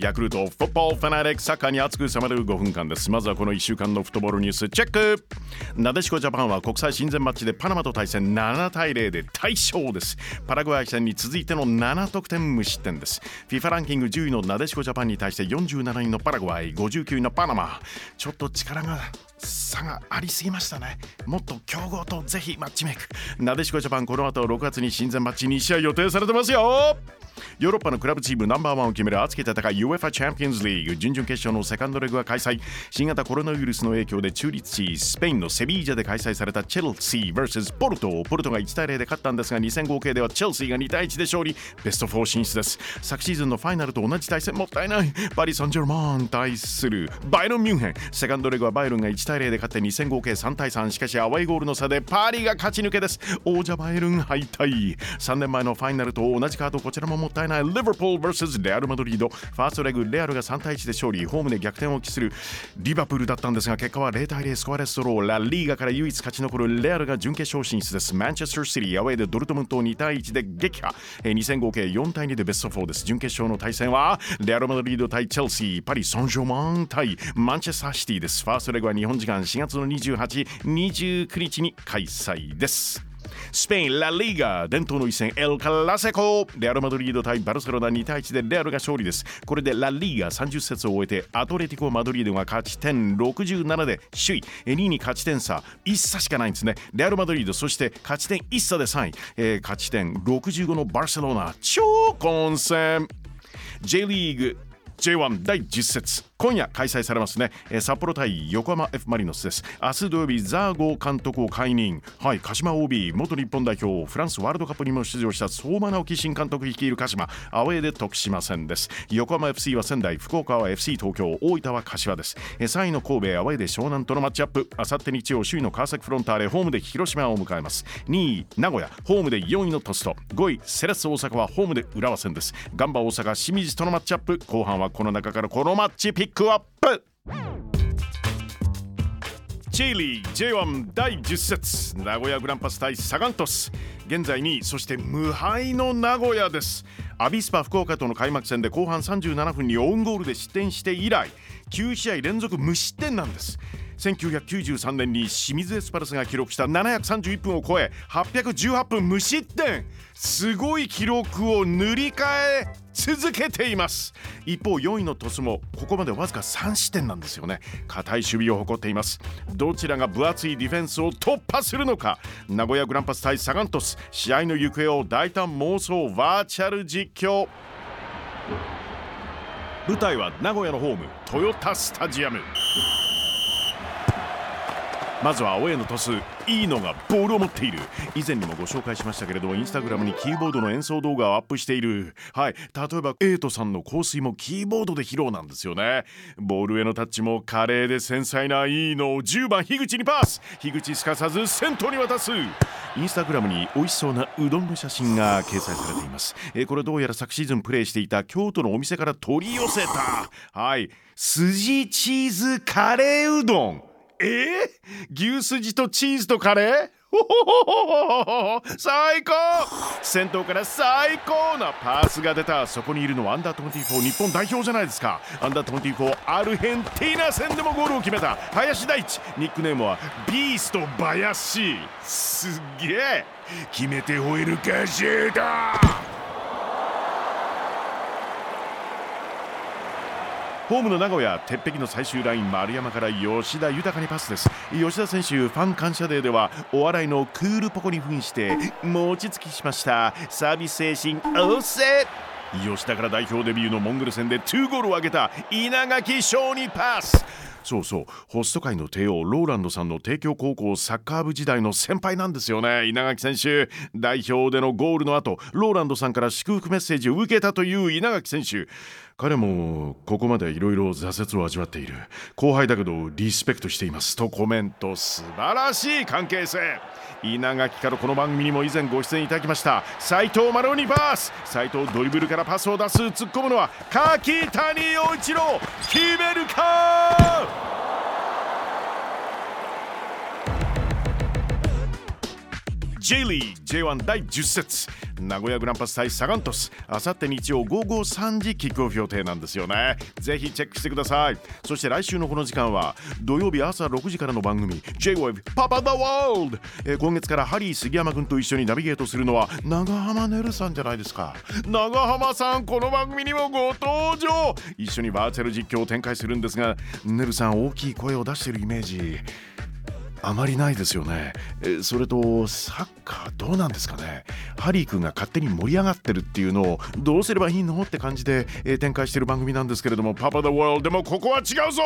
ヤクルトフットボールファナリックサッカーに熱く迫る5分間です。まずはこの1週間のフットボールニュースチェック。なでしこジャパンは国際親善マッチでパナマと対戦。7対0で大勝です。パラグアイ戦に続いての7得点無失点です。FIFA ランキング10位のなでしこジャパンに対して47位のパラグアイ59位のパナマ。ちょっと力が差がありすぎましたね。もっと強豪とぜひマッチメイク。なでしこジャパンこの後6月に親善マッチ2試合予定されてますよ。ヨーロッパのクラブチームナンバーワンを決める熱き戦い UEFA チャンピオンズリーグ準々決勝のセカンドレグが開催。新型コロナウイルスの影響で中立地スペインのセビージャで開催されたチェルシー vs ポルトポルトが1対0で勝ったんですが2戦合計ではチェルシーが2対1で勝利。ベスト4進出です。昨シーズンのファイナルと同じ対戦。もったいない。パリ・サンジェルマン対するバイロン・ミュンヘン。セカンドレグはバイロンが1対0で勝って2戦合計3対3しかしアウェイゴールの差でパリが勝ち抜けです。王者バイロン敗退。3年前のファイナルと同じカードこちらももったいない。リバプール vs レアル・マドリード。ファーストレグレアルが3対1で勝利。ホームで逆転を期するリバプールだったんですが結果は0対0スコアレスドローラ・リーガから唯一勝ち残るレアルが準決勝進出です。マンチェスター・シティアウェイでドルトムントを2対1で撃破。2戦合計4対2でベスト4です。準決勝の対戦はレアル・マドリード対チェルシー。パリ・サンジョーマン対マンチェスター・シティです。ファーストレグは日本時間4月の28、29日に開催です。スペイン、ラ・リーガ伝統の一戦エル・カラセコレアル・マドリード対バルセロナ2対1でレアルが勝利です。これでラ・リーガ30節を終えてアトレティコ・マドリードが勝ち点67で首位2位に勝ち点差。1差しかないんですね。レアル・マドリードそして勝ち点1差で3位、えー、勝ち点65のバルセロナ。超混戦。J リーグ J1 第10節。今夜開催されますね、えー、札幌対横浜 F・ マリノスです。明日土曜日ザーゴー監督を解任。はい鹿島 OB 元日本代表フランスワールドカップにも出場した相馬直樹新監督率いる鹿島。アウェーで徳島戦です。横浜 FC は仙台福岡は FC 東京。大分は柏です、えー、3位の神戸アウェーで湘南とのマッチアップ。あさって日曜首位の川崎フロンターレホームで広島を迎えます。2位名古屋ホームで4位のトスト。5位セレッソ大阪はホームで浦和戦です。ガンバ大阪清水とのマッチアップ。後半はこの中からこのマッチピックアップ。J リー J1 第10節名古屋グランパス対サガントス現在2位そして無敗の名古屋です。アビスパ福岡との開幕戦で後半37分にオウンゴールで失点して以来9試合連続無失点なんです。1993年に清水エスパルスが記録した731分を超え818分無失点すごい記録を塗り替え続けています。一方4位のトスもここまでわずか3失点なんですよね。堅い守備を誇っています。どちらが分厚いディフェンスを突破するのか。名古屋グランパス対サガントス試合の行方を大胆妄想バーチャル実況。舞台は名古屋のホームトヨタスタジアム。まずはアウェーのトスいいのがボールを持っている。以前にもご紹介しましたけれどインスタグラムにキーボードの演奏動画をアップしている。はい。例えばエイトさんの香水もキーボードで披露なんですよね。ボールへのタッチも華麗で繊細ないいのを10番樋口にパス。樋口すかさず先頭に渡す。インスタグラムに美味しそうなうどんの写真が掲載されています。えこれどうやら昨シーズンプレイしていた京都のお店から取り寄せた。はい。筋チーズカレーうどん。えー、牛すじとチーズとカレー？最高！先頭から最高なパスが出た。そこにいるのはアンダー24日本代表じゃないですか。アンダー24アルヘンティーナ戦でもゴールを決めた。林大地ニックネームはビースト林すげえ！決めて吠えるかシュートホームの名古屋鉄壁の最終ライン丸山から吉田豊にパスです。吉田選手ファン感謝デーではお笑いのクールポコに扮して餅つきしました。サービス精神旺盛。吉田から代表デビューのモンゴル戦で2ゴールを挙げた稲垣翔にパス。そうそう。ホスト界の帝王ローランドさんの帝京高校サッカー部時代の先輩なんですよね。稲垣選手代表でのゴールの後ローランドさんから祝福メッセージを受けたという稲垣選手。彼もここまでいろいろ挫折を味わっている。後輩だけどリスペクトしています。とコメント素晴らしい関係性。稲垣からこの番組にも以前ご出演いただきました。斉藤マロニパス斉藤ドリブルからパスを出す。突っ込むのは柿谷陽一郎。決めるか？J リー J1 第10節。名古屋グランパス対サガン鳥栖。あさって日曜午後3時キックオフ予定なんですよね。ぜひチェックしてください。そして来週のこの時間は土曜日朝6時からの番組 J-Wave パパ The World、えー今月からハリー杉山君と一緒にナビゲートするのは長浜ねるさんじゃないですか。長浜さんこの番組にもご登場。一緒にバーチャル実況を展開するんですがねるさん大きい声を出してるイメージ。あまりないですよね。えそれとサッカーどうなんですかね。ハリー君が勝手に盛り上がってるっていうのをどうすればいいの？って感じで、え展開してる番組なんですけれども、パパ・ザ・ワールドでもここは違うぞ